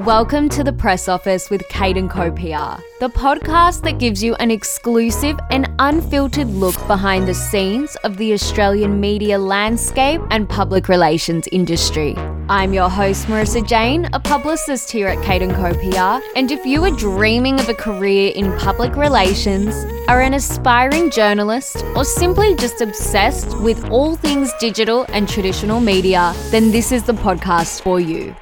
Welcome to the press office with Kate and Co PR, the podcast that gives you an exclusive and unfiltered look behind the scenes of the Australian media landscape and public relations industry. I'm your host, Marissa Jane, a publicist here at Kate and Co PR, and if you are dreaming of a career in public relations, are an aspiring journalist, or simply just obsessed with all things digital and traditional media, then this is the podcast for you.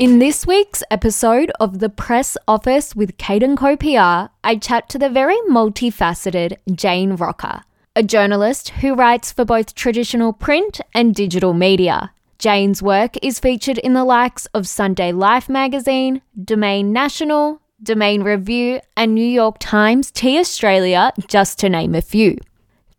In this week's episode of the Press Office with and Co PR, I chat to the very multifaceted Jane Rocca, a journalist who writes for both traditional print and digital media. Jane's work is featured in the likes of Sunday Life magazine, Domain National, Domain Review, and New York Times T Australia, just to name a few.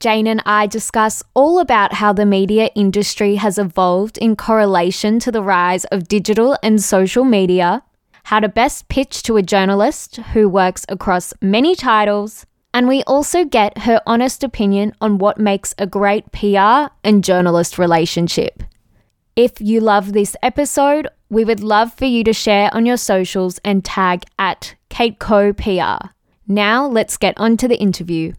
Jane and I discuss all about how the media industry has evolved in correlation to the rise of digital and social media, how to best pitch to a journalist who works across many titles, and we also get her honest opinion on what makes a great PR and journalist relationship. If you love this episode, we would love for you to share on your socials and tag at KateCo PR. Now let's get on to the interview.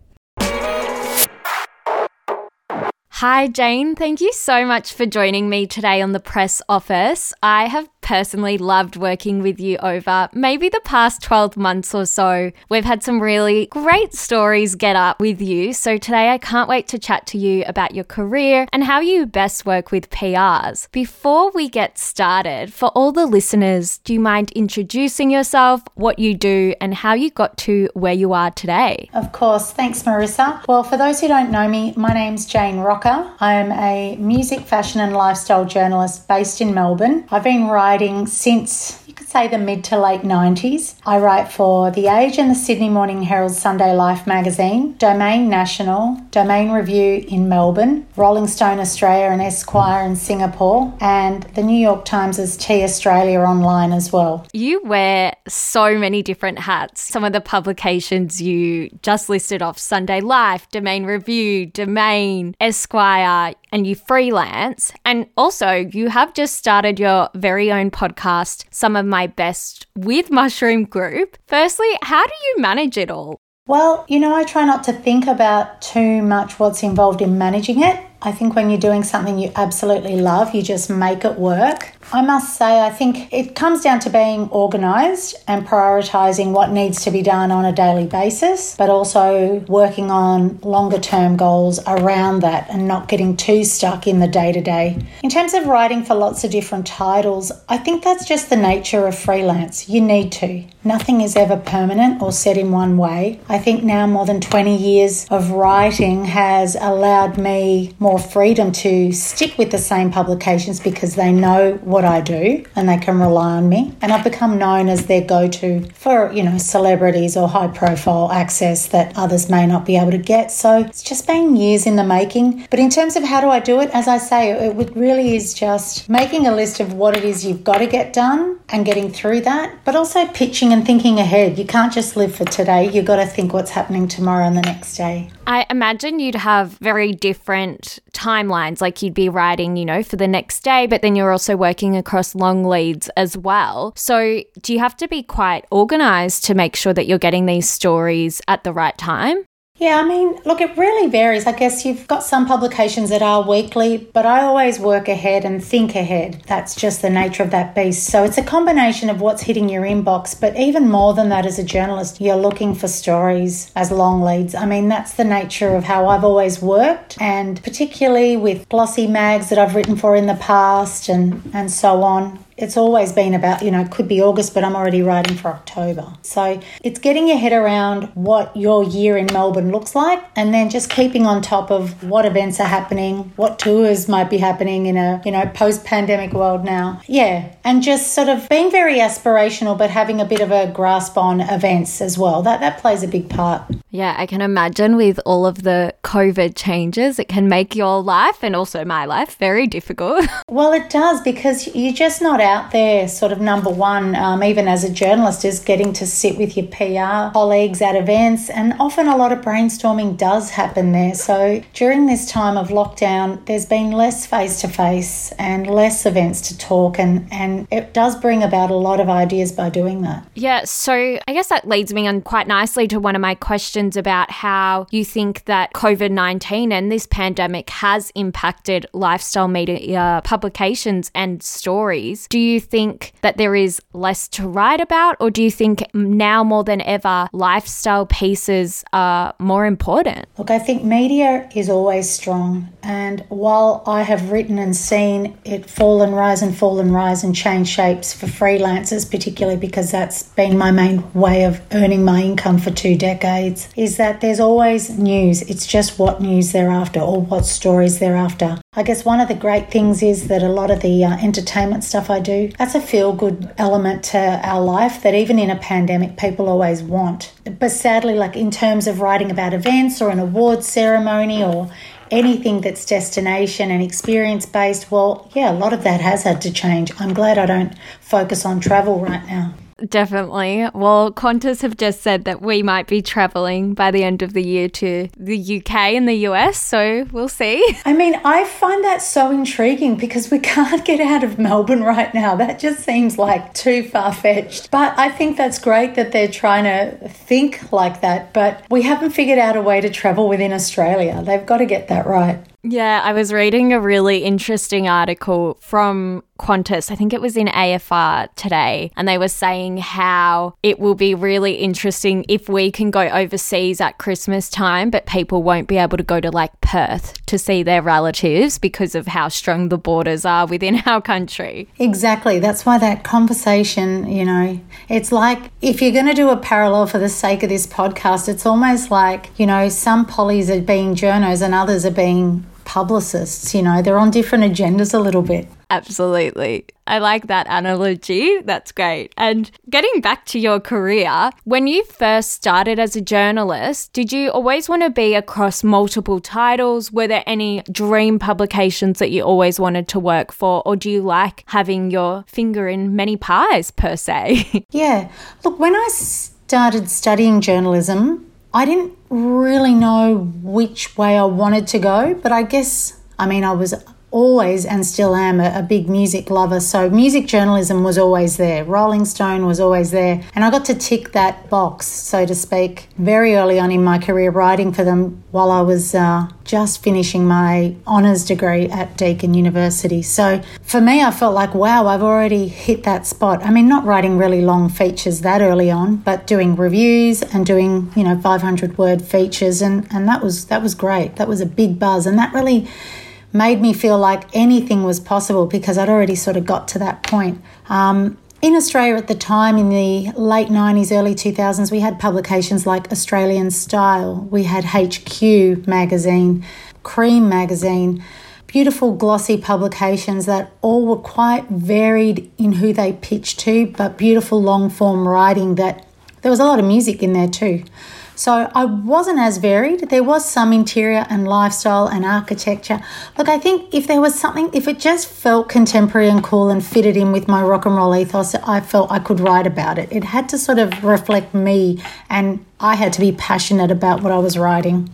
Hi, Jane. Thank you so much for joining me today on the press office. I have personally loved working with you over maybe the past 12 months or so. We've had some really great stories get up with you. So today I can't wait to chat to you about your career and how you best work with PRs. Before we get started, for all the listeners, do you mind introducing yourself, what you do, and how you got to where you are today? Of course. Thanks, Marissa. Well, for those who don't know me, my name's Jane Rocca. I am a music, fashion, and lifestyle journalist based in Melbourne. I've been writing since you could say the mid to late 90s. I write for The Age and the Sydney Morning Herald Sunday Life magazine, Domain National, Domain Review in Melbourne, Rolling Stone Australia and Esquire in Singapore, and the New York Times' T Australia online as well. You wear so many different hats. Some of the publications you just listed off Sunday Life, Domain Review, Domain, Esquire, and you freelance. And also, you have just started your very own podcast, Some of My Best, with Mushroom Group. Firstly, how do you manage it all? Well, you know, I try not to think about too much what's involved in managing it. I think when you're doing something you absolutely love, you just make it work. I must say, I think it comes down to being organised and prioritising what needs to be done on a daily basis, but also working on longer term goals around that and not getting too stuck in the day to day. In terms of writing for lots of different titles, I think that's just the nature of freelance. You need to. Nothing is ever permanent or set in one way. I think now more than 20 years of writing has allowed me more more freedom to stick with the same publications because they know what I do and they can rely on me. And I've become known as their go to for, you know, celebrities or high profile access that others may not be able to get. So it's just been years in the making. But in terms of how do I do it, as I say, it really is just making a list of what it is you've got to get done and getting through that, but also pitching and thinking ahead. You can't just live for today, you've got to think what's happening tomorrow and the next day. I imagine you'd have very different timelines, like you'd be writing, you know, for the next day, but then you're also working across long leads as well. So, do you have to be quite organized to make sure that you're getting these stories at the right time? Yeah, I mean, look, it really varies. I guess you've got some publications that are weekly, but I always work ahead and think ahead. That's just the nature of that beast. So it's a combination of what's hitting your inbox, but even more than that, as a journalist, you're looking for stories as long leads. I mean, that's the nature of how I've always worked, and particularly with glossy mags that I've written for in the past and, and so on it's always been about, you know, it could be August, but I'm already writing for October. So it's getting your head around what your year in Melbourne looks like and then just keeping on top of what events are happening, what tours might be happening in a, you know, post pandemic world now. Yeah. And just sort of being very aspirational, but having a bit of a grasp on events as well. That, that plays a big part. Yeah, I can imagine with all of the COVID changes, it can make your life and also my life very difficult. well, it does because you're just not out out there, sort of number one, um, even as a journalist, is getting to sit with your PR colleagues at events. And often a lot of brainstorming does happen there. So during this time of lockdown, there's been less face to face and less events to talk. And, and it does bring about a lot of ideas by doing that. Yeah. So I guess that leads me on quite nicely to one of my questions about how you think that COVID 19 and this pandemic has impacted lifestyle media publications and stories. Do you think that there is less to write about, or do you think now more than ever, lifestyle pieces are more important? Look, I think media is always strong. And while I have written and seen it fall and rise and fall and rise and change shapes for freelancers, particularly because that's been my main way of earning my income for two decades, is that there's always news. It's just what news they're after or what stories they're after. I guess one of the great things is that a lot of the uh, entertainment stuff I do, that's a feel good element to our life that even in a pandemic, people always want. But sadly, like in terms of writing about events or an awards ceremony or anything that's destination and experience based, well, yeah, a lot of that has had to change. I'm glad I don't focus on travel right now. Definitely. Well, Qantas have just said that we might be traveling by the end of the year to the UK and the US, so we'll see. I mean, I find that so intriguing because we can't get out of Melbourne right now. That just seems like too far fetched. But I think that's great that they're trying to think like that, but we haven't figured out a way to travel within Australia. They've got to get that right. Yeah, I was reading a really interesting article from Qantas. I think it was in AFR today. And they were saying how it will be really interesting if we can go overseas at Christmas time, but people won't be able to go to like Perth to see their relatives because of how strong the borders are within our country. Exactly. That's why that conversation, you know, it's like if you're going to do a parallel for the sake of this podcast, it's almost like, you know, some pollies are being journos and others are being publicists. You know, they're on different agendas a little bit. Absolutely. I like that analogy. That's great. And getting back to your career, when you first started as a journalist, did you always want to be across multiple titles? Were there any dream publications that you always wanted to work for? Or do you like having your finger in many pies, per se? yeah. Look, when I started studying journalism, I didn't really know which way I wanted to go, but I guess, I mean, I was always and still am a, a, big music lover. So music journalism was always there. Rolling Stone was always there. And I got to tick that box, so to speak, very early on in my career, writing for them while I was uh, just finishing my honours degree at Deakin University. So for me, I felt like, wow, I've already hit that spot. I mean, not writing really long features that early on, but doing reviews and doing, you know, 500 word features. And, and that was, that was great. That was a big buzz. And that really made me feel like anything was possible because I'd already sort of got to that point. Um, in Australia at the time, in the late 90s, early 2000s, we had publications like Australian Style, we had HQ magazine, Cream magazine, beautiful glossy publications that all were quite varied in who they pitched to, but beautiful long form writing that there was a lot of music in there too. So I wasn't as varied. There was some interior and lifestyle and architecture. Look, I think if there was something, if it just felt contemporary and cool and fitted in with my rock and roll ethos, I felt I could write about it. It had to sort of reflect me and I had to be passionate about what I was writing.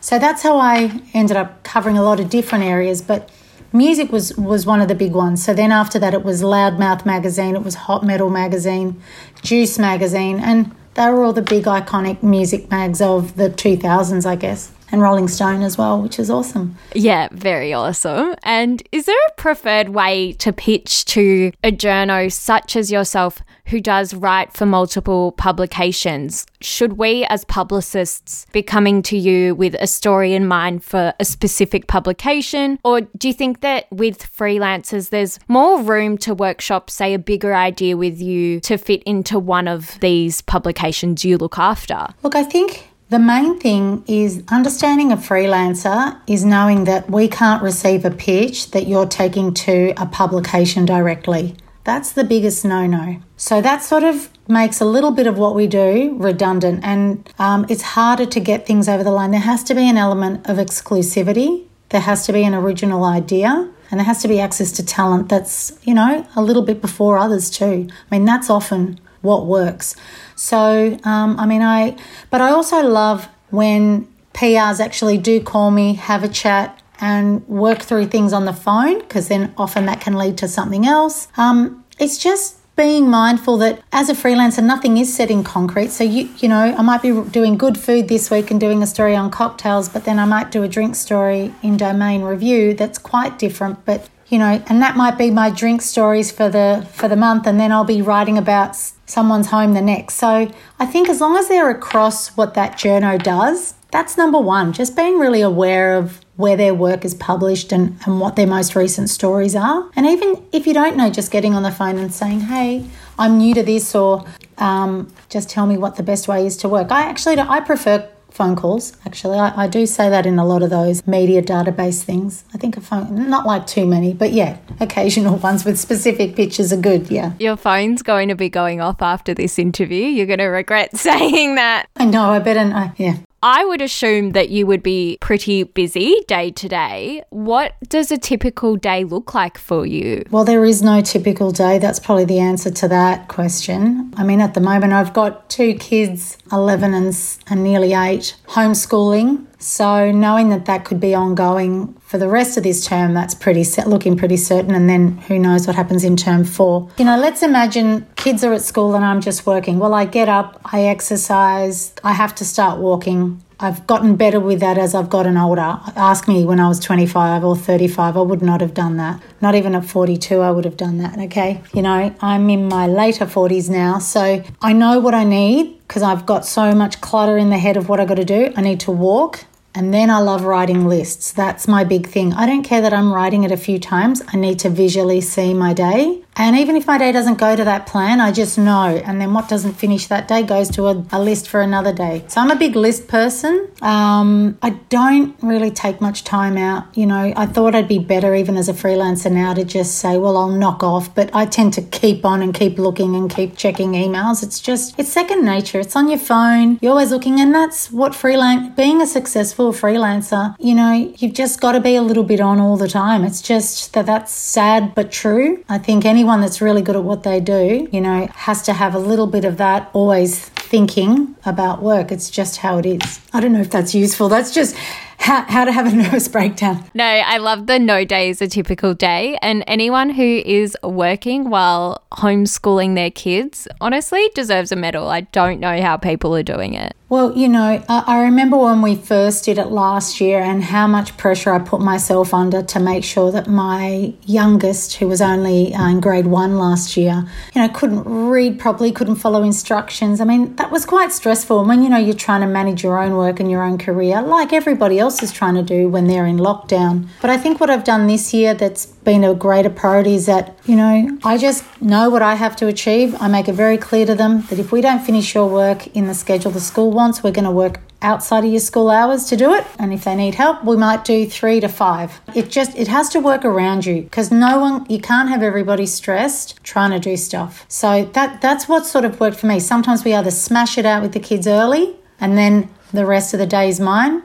So that's how I ended up covering a lot of different areas, but music was was one of the big ones. So then after that it was Loudmouth magazine, it was Hot Metal magazine, Juice magazine, and they were all the big iconic music mags of the 2000s, I guess and Rolling Stone as well, which is awesome. Yeah, very awesome. And is there a preferred way to pitch to a journo such as yourself who does write for multiple publications? Should we as publicists be coming to you with a story in mind for a specific publication? Or do you think that with freelancers, there's more room to workshop, say, a bigger idea with you to fit into one of these publications you look after? Look, I think the main thing is understanding a freelancer is knowing that we can't receive a pitch that you're taking to a publication directly. That's the biggest no no. So that sort of makes a little bit of what we do redundant and um, it's harder to get things over the line. There has to be an element of exclusivity, there has to be an original idea. And there has to be access to talent that's, you know, a little bit before others too. I mean, that's often what works. So, um, I mean, I, but I also love when PRs actually do call me, have a chat, and work through things on the phone because then often that can lead to something else. Um, it's just being mindful that as a freelancer, nothing is set in concrete. So you you know, I might be doing good food this week and doing a story on cocktails, but then I might do a drink story in domain review that's quite different. But you know, and that might be my drink stories for the for the month, and then I'll be writing about someone's home the next. So I think as long as they're across what that journo does, that's number one. Just being really aware of where their work is published and, and what their most recent stories are. And even if you don't know, just getting on the phone and saying, hey, I'm new to this, or um, just tell me what the best way is to work. I actually I prefer phone calls. Actually, I, I, do say that in a lot of those media database things. I think a phone, not like too many, but yeah, occasional ones with specific pictures are good. Yeah. Your phone's going to be going off after this interview. You're going to regret saying that. I know. I better. I, yeah. I would assume that you would be pretty busy day to day. What does a typical day look like for you? Well, there is no typical day. That's probably the answer to that question. I mean, at the moment, I've got two kids, 11 and, and nearly 8, homeschooling. So knowing that that could be ongoing for the rest of this term, that's pretty looking pretty certain. And then who knows what happens in term four. You know, let's imagine kids are at school and I'm just working. Well, I get up, I exercise, I have to start walking. I've gotten better with that as I've gotten older. Ask me when I was 25 or 35, I would not have done that. Not even at 42, I would have done that, okay? You know, I'm in my later 40s now, so I know what I need because I've got so much clutter in the head of what I got to do. I need to walk. And then I love writing lists. That's my big thing. I don't care that I'm writing it a few times. I need to visually see my day. And even if my day doesn't go to that plan, I just know. And then what doesn't finish that day goes to a, a list for another day. So I'm a big list person. Um, I don't really take much time out. You know, I thought I'd be better even as a freelancer now to just say, well, I'll knock off. But I tend to keep on and keep looking and keep checking emails. It's just, it's second nature. It's on your phone. You're always looking. And that's what freelance, being a successful freelancer, you know, you've just got to be a little bit on all the time. It's just that that's sad but true. I think any anyone that's really good at what they do, you know, has to have a little bit of that always thinking about work. It's just how it is. I don't know if that's useful. That's just how, how to have a nervous breakdown. No, I love the no day is a typical day. And anyone who is working while homeschooling their kids, honestly, deserves a medal. I don't know how people are doing it. Well, you know, I remember when we first did it last year and how much pressure I put myself under to make sure that my youngest, who was only uh, in grade one last year, you know, couldn't read properly, couldn't follow instructions. I mean, that was quite stressful. And when, you know, you're trying to manage your own work and your own career, like everybody else else is trying to do when they're in lockdown. But I think what I've done this year that's been a greater priority is that, you know, I just know what I have to achieve. I make it very clear to them that if we don't finish your work in the schedule the school wants, we're going to work outside of your school hours to do it and if they need help we might do 3 to 5 it just it has to work around you because no one you can't have everybody stressed trying to do stuff so that that's what sort of worked for me sometimes we either smash it out with the kids early and then the rest of the day is mine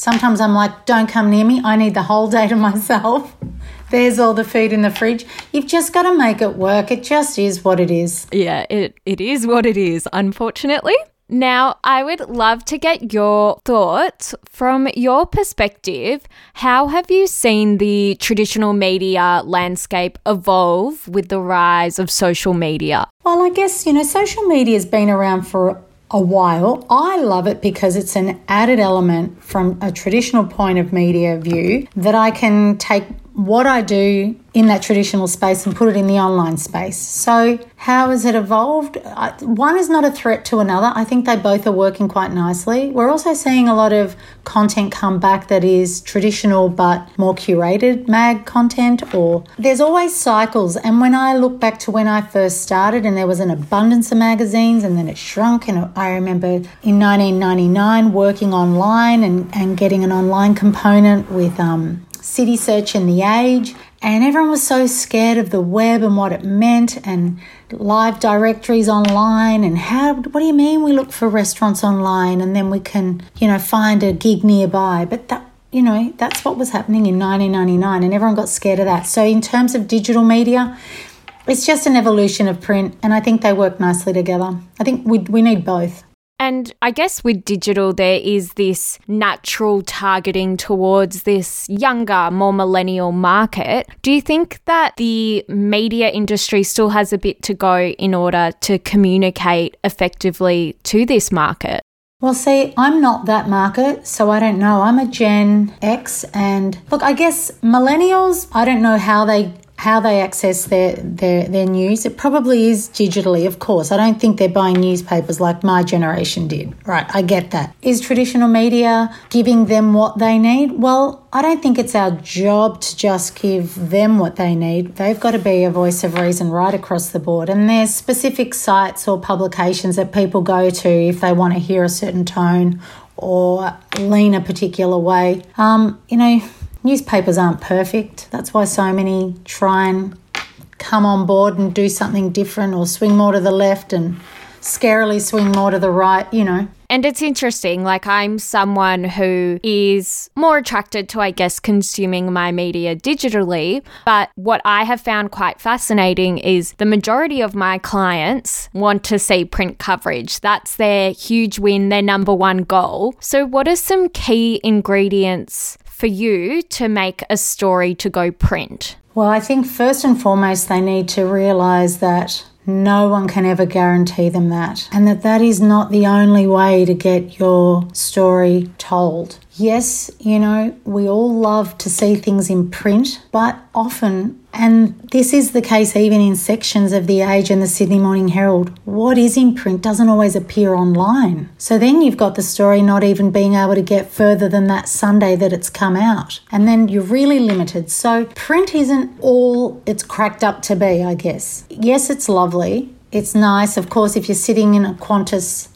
Sometimes I'm like, don't come near me. I need the whole day to myself. There's all the food in the fridge. You've just got to make it work. It just is what it is. Yeah, it, it is what it is, unfortunately. Now, I would love to get your thoughts from your perspective. How have you seen the traditional media landscape evolve with the rise of social media? Well, I guess, you know, social media has been around for a while. I love it because it's an added element from a traditional point of media view that I can take what I do in that traditional space and put it in the online space. So, how has it evolved? One is not a threat to another. I think they both are working quite nicely. We're also seeing a lot of content come back that is traditional but more curated mag content, or there's always cycles. And when I look back to when I first started and there was an abundance of magazines and then it shrunk, and I remember in 1999 working online and, and getting an online component with um, City Search and The Age, and everyone was so scared of the web and what it meant and live directories online and how what do you mean we look for restaurants online and then we can you know find a gig nearby but that you know, that's what was happening in 1999, and everyone got scared of that. So, in terms of digital media, it's just an evolution of print, and I think they work nicely together. I think we, we need both. And I guess with digital, there is this natural targeting towards this younger, more millennial market. Do you think that the media industry still has a bit to go in order to communicate effectively to this market? Well, see, I'm not that market, so I don't know. I'm a Gen X, and look, I guess millennials, I don't know how they how they access their, their, their news. It probably is digitally, of course. I don't think they're buying newspapers like my generation did. Right, I get that. Is traditional media giving them what they need? Well, I don't think it's our job to just give them what they need. They've got to be a voice of reason right across the board. And there's specific sites or publications that people go to if they want to hear a certain tone or lean a particular way. Um, you know, Newspapers aren't perfect. That's why so many try and come on board and do something different or swing more to the left and scarily swing more to the right, you know. And it's interesting, like, I'm someone who is more attracted to, I guess, consuming my media digitally. But what I have found quite fascinating is the majority of my clients want to see print coverage. That's their huge win, their number one goal. So, what are some key ingredients for you to make a story to go print? Well, I think first and foremost, they need to realize that no one can ever guarantee them that, and that that is not the only way to get your story told. Yes, you know, we all love to see things in print, but often, and this is the case even in sections of The Age and the Sydney Morning Herald, what is in print doesn't always appear online. So then you've got the story not even being able to get further than that Sunday that it's come out. And then you're really limited. So print isn't all it's cracked up to be, I guess. Yes, it's lovely. It's nice, of course, if you're sitting in a Qantas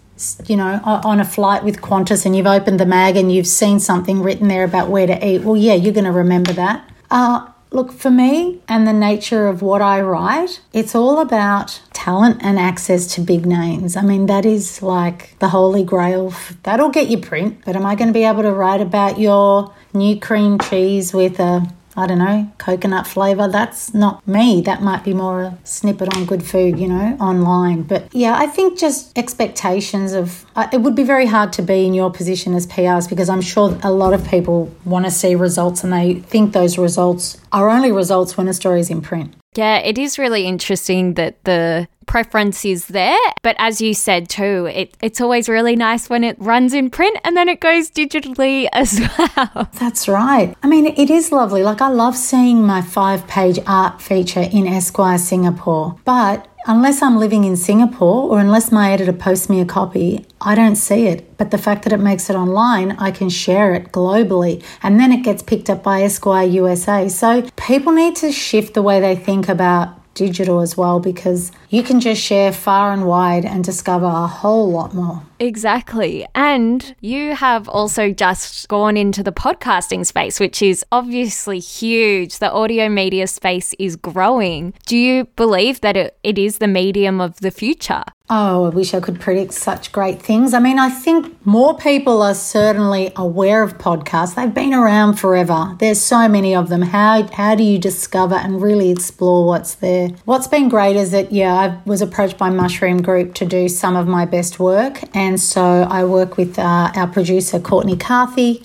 you know, on a flight with Qantas and you've opened the mag and you've seen something written there about where to eat, well, yeah, you're going to remember that. Uh, look, for me and the nature of what I write, it's all about talent and access to big names. I mean, that is like the holy grail. That'll get you print, but am I going to be able to write about your new cream cheese with a I don't know, coconut flavour. That's not me. That might be more a snippet on good food, you know, online. But yeah, I think just expectations of uh, it would be very hard to be in your position as PRs because I'm sure a lot of people want to see results and they think those results are only results when a story is in print. Yeah, it is really interesting that the preference is there. But as you said too, it, it's always really nice when it runs in print and then it goes digitally as well. That's right. I mean, it is lovely. Like, I love seeing my five page art feature in Esquire Singapore. But unless I'm living in Singapore or unless my editor posts me a copy, I don't see it. But the fact that it makes it online, I can share it globally and then it gets picked up by Esquire USA. So people need to shift the way they think about digital as well because you can just share far and wide and discover a whole lot more. Exactly. And you have also just gone into the podcasting space, which is obviously huge. The audio media space is growing. Do you believe that it, it is the medium of the future? Oh, I wish I could predict such great things. I mean, I think more people are certainly aware of podcasts. They've been around forever. There's so many of them. How how do you discover and really explore what's there? What's been great is that yeah, I was approached by Mushroom Group to do some of my best work, and so I work with uh, our producer Courtney Carthy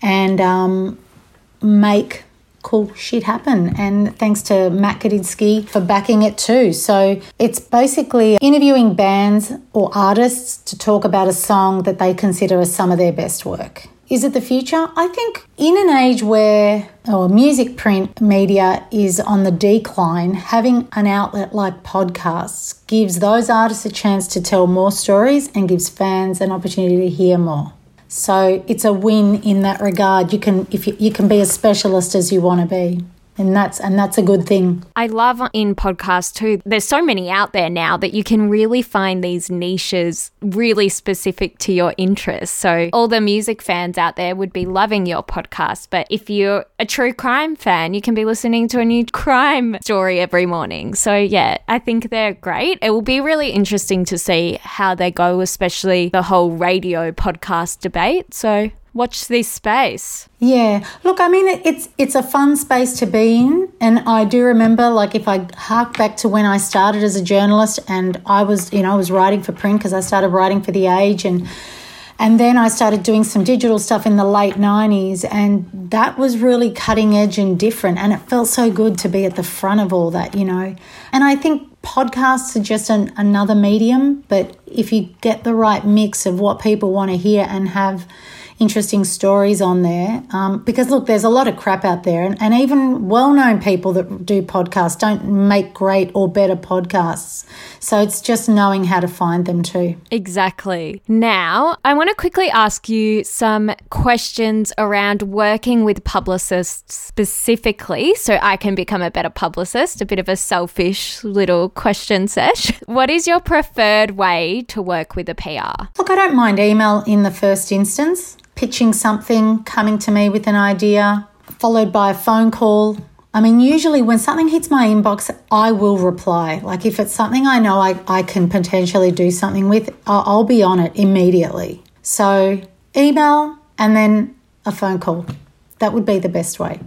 and um, make cool shit happen. And thanks to Matt Gudinski for backing it too. So it's basically interviewing bands or artists to talk about a song that they consider as some of their best work. Is it the future? I think in an age where oh, music print media is on the decline, having an outlet like podcasts gives those artists a chance to tell more stories and gives fans an opportunity to hear more. So it's a win in that regard. You can if you, you can be as specialist as you want to be and that's and that's a good thing. I love in podcasts too. There's so many out there now that you can really find these niches really specific to your interests. So all the music fans out there would be loving your podcast, but if you're a true crime fan, you can be listening to a new crime story every morning. So yeah, I think they're great. It will be really interesting to see how they go, especially the whole radio podcast debate. So watch this space. Yeah, look, I mean, it's it's a fun space to be in, and I do remember, like, if I hark back to when I started as a journalist, and I was, you know, I was writing for print because I started writing for the Age, and and then I started doing some digital stuff in the late 90s, and that was really cutting edge and different. And it felt so good to be at the front of all that, you know. And I think podcasts are just an, another medium, but if you get the right mix of what people want to hear and have interesting stories on there. Um, because look, there's a lot of crap out there, and, and even well known people that do podcasts don't make great or better podcasts. So it's just knowing how to find them too. Exactly. Now, I want to quickly ask you some questions around working with publicists specifically so I can become a better publicist, a bit of a selfish little question sesh. What is your preferred way to work with a PR? Look, I don't mind email in the first instance pitching something, coming to me with an idea, followed by a phone call. I mean, usually when something hits my inbox, I will reply. Like if it's something I know I, I can potentially do something with, I'll, be on it immediately. So, email and then a phone call. That would be the best way.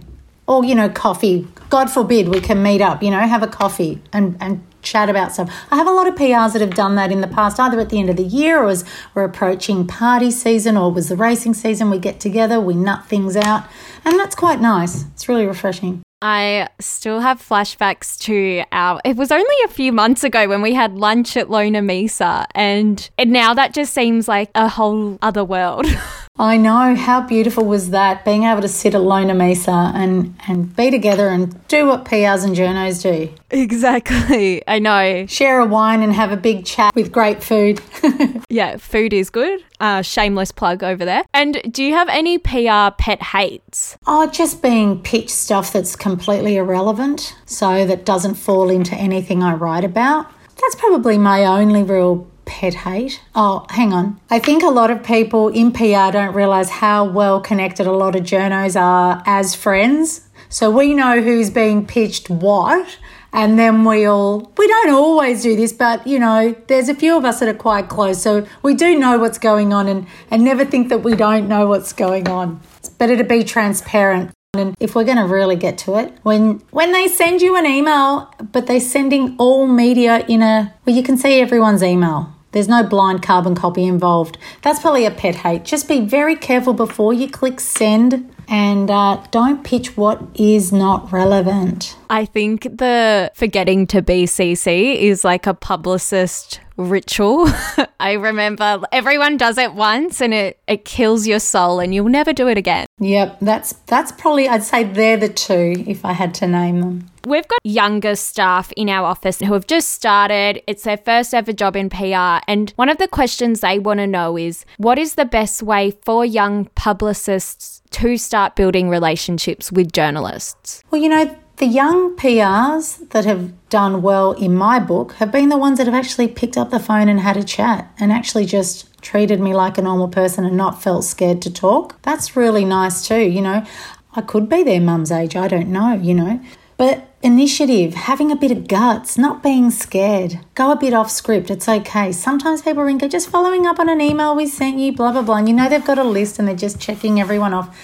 Or, you know, coffee. God forbid we can meet up, you know, have a coffee and, and chat about stuff. I have a lot of PRs that have done that in the past, either at the end of the year or as we're approaching party season or was the racing season. We get together, we nut things out, and that's quite nice. It's really refreshing. I still have flashbacks to our. It was only a few months ago when we had lunch at Lona Misa, and, and now that just seems like a whole other world. I know. How beautiful was that? Being able to sit at Lona Misa and, and be together and do what PRs and journos do. Exactly. I know. Share a wine and have a big chat with great food. yeah, food is good. Uh, shameless plug over there. And do you have any PR pet hates? Oh, just being pitched stuff that's completely irrelevant, so that doesn't fall into anything I write about. That's probably my only real pet hate. Oh, hang on. I think a lot of people in PR don't realise how well connected a lot of journos are as friends. So we know who's being pitched what. And then we all, we don't always do this, but you know, there's a few of us that are quite close. So we do know what's going on and, and never think that we don't know what's going on. It's better to be transparent. And if we're going to really get to it, when when they send you an email, but they're sending all media in a well, you can see everyone's email. There's no blind carbon copy involved. That's probably a pet hate. Just be very careful before you click send and uh, don't pitch what is not relevant. I think the forgetting to BCC is like a publicist ritual. I remember everyone does it once and it, it kills your soul and you'll never do it again. Yep, that's that's probably I'd say they're the two if I had to name them. We've got younger staff in our office who have just started. It's their first ever job in PR. And one of the questions they want to know is what is the best way for young publicists to start building relationships with journalists? Well, you know, the young PRs that have done well in my book have been the ones that have actually picked up the phone and had a chat and actually just treated me like a normal person and not felt scared to talk. That's really nice too, you know. I could be their mum's age, I don't know, you know. But initiative, having a bit of guts, not being scared. Go a bit off script, it's okay. Sometimes people ring, just following up on an email we sent you, blah, blah, blah. And you know they've got a list and they're just checking everyone off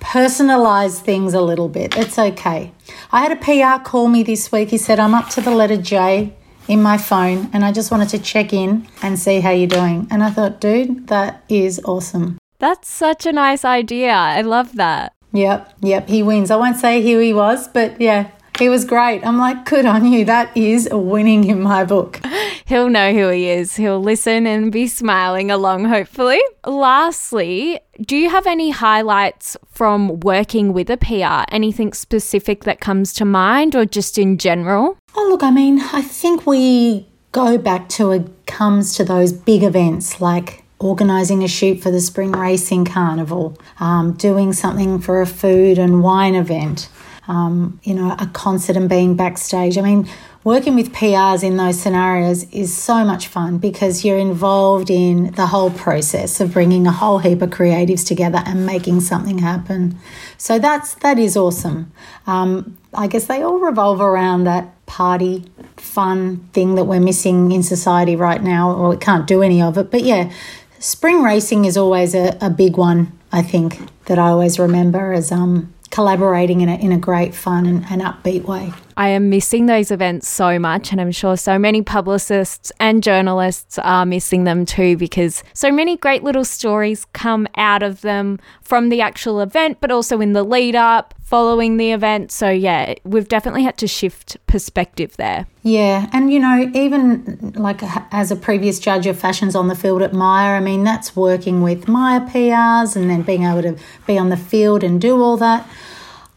personalize things a little bit. It's okay. I had a PR call me this week. He said, I'm up to the letter J in my phone and I just wanted to check in and see how you're doing. And I thought, dude, that is awesome. That's such a nice idea. I love that. Yep, yep, he wins. I won't say who he was, but yeah, he was great. I'm like, good on you. That is a winning in my book. He'll know who he is. He'll listen and be smiling along, hopefully. Lastly, do you have any highlights from working with a PR? Anything specific that comes to mind or just in general? Oh, look, I mean, I think we go back to it comes to those big events like organising a shoot for the Spring Racing Carnival, um, doing something for a food and wine event, um, you know, a concert and being backstage. I mean, working with PRs in those scenarios is so much fun because you're involved in the whole process of bringing a whole heap of creatives together and making something happen. So that's that is awesome. Um, I guess they all revolve around that party fun thing that we're missing in society right now, or we can't do any of it. But yeah, spring racing is always a, a big one I think, that I always remember as um, collaborating in a, in a great, fun, and, and upbeat way. I am missing those events so much, and I'm sure so many publicists and journalists are missing them too because so many great little stories come out of them from the actual event, but also in the lead up, following the event. So, yeah, we've definitely had to shift perspective there. Yeah, and you know, even like as a previous judge of fashions on the field at Myer, I mean, that's working with Myer PRs and then being able to be on the field and do all that.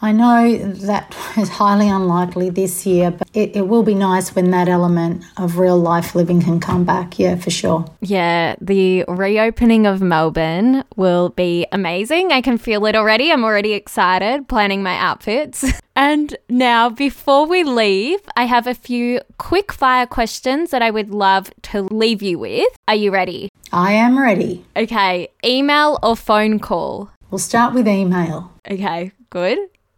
I know that is highly unlikely this year, but it, it, will be nice when that element of real life living can come back. Yeah, for sure. Yeah, the reopening of Melbourne will be amazing. I can feel it already. I'm already excited planning my outfits. and now, before we leave, I have a few quick fire questions that I would love to leave you with. Are you ready? I am ready. Okay, email or phone call? We'll start with email. Okay, good.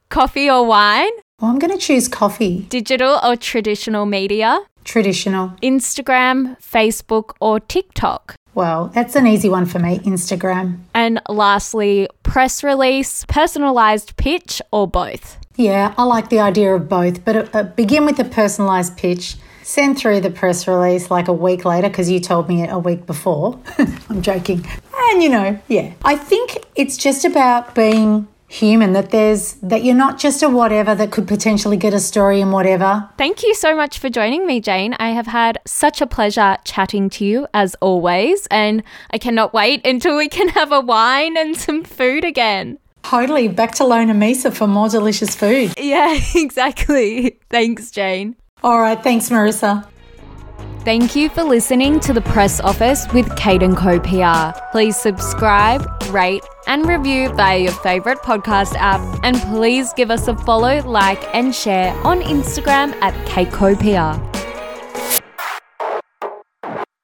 Coffee or wine? Well, I'm going to choose coffee. Digital or traditional media? Traditional. Instagram, Facebook, or TikTok? Well, that's an easy one for me Instagram. And lastly, press release, personalized pitch, or both? Yeah, I like the idea of both, but uh, begin with a personalized pitch. Send through the press release like a week later because you told me it a week before. I'm joking. And you know, yeah. I think it's just about being human that there's that you're not just a whatever that could potentially get a story in whatever. Thank you so much for joining me, Jane. I have had such a pleasure chatting to you as always, and I cannot wait until we can have a wine and some food again. Totally. Back to Lona Misa for more delicious food. Yeah, exactly. Thanks, Jane. All right. Thanks, Marissa. Thank you for listening to the Press Office with Kate and Co PR. Please subscribe, rate, and review via your favorite podcast app, and please give us a follow, like, and share on Instagram at KateCoPR.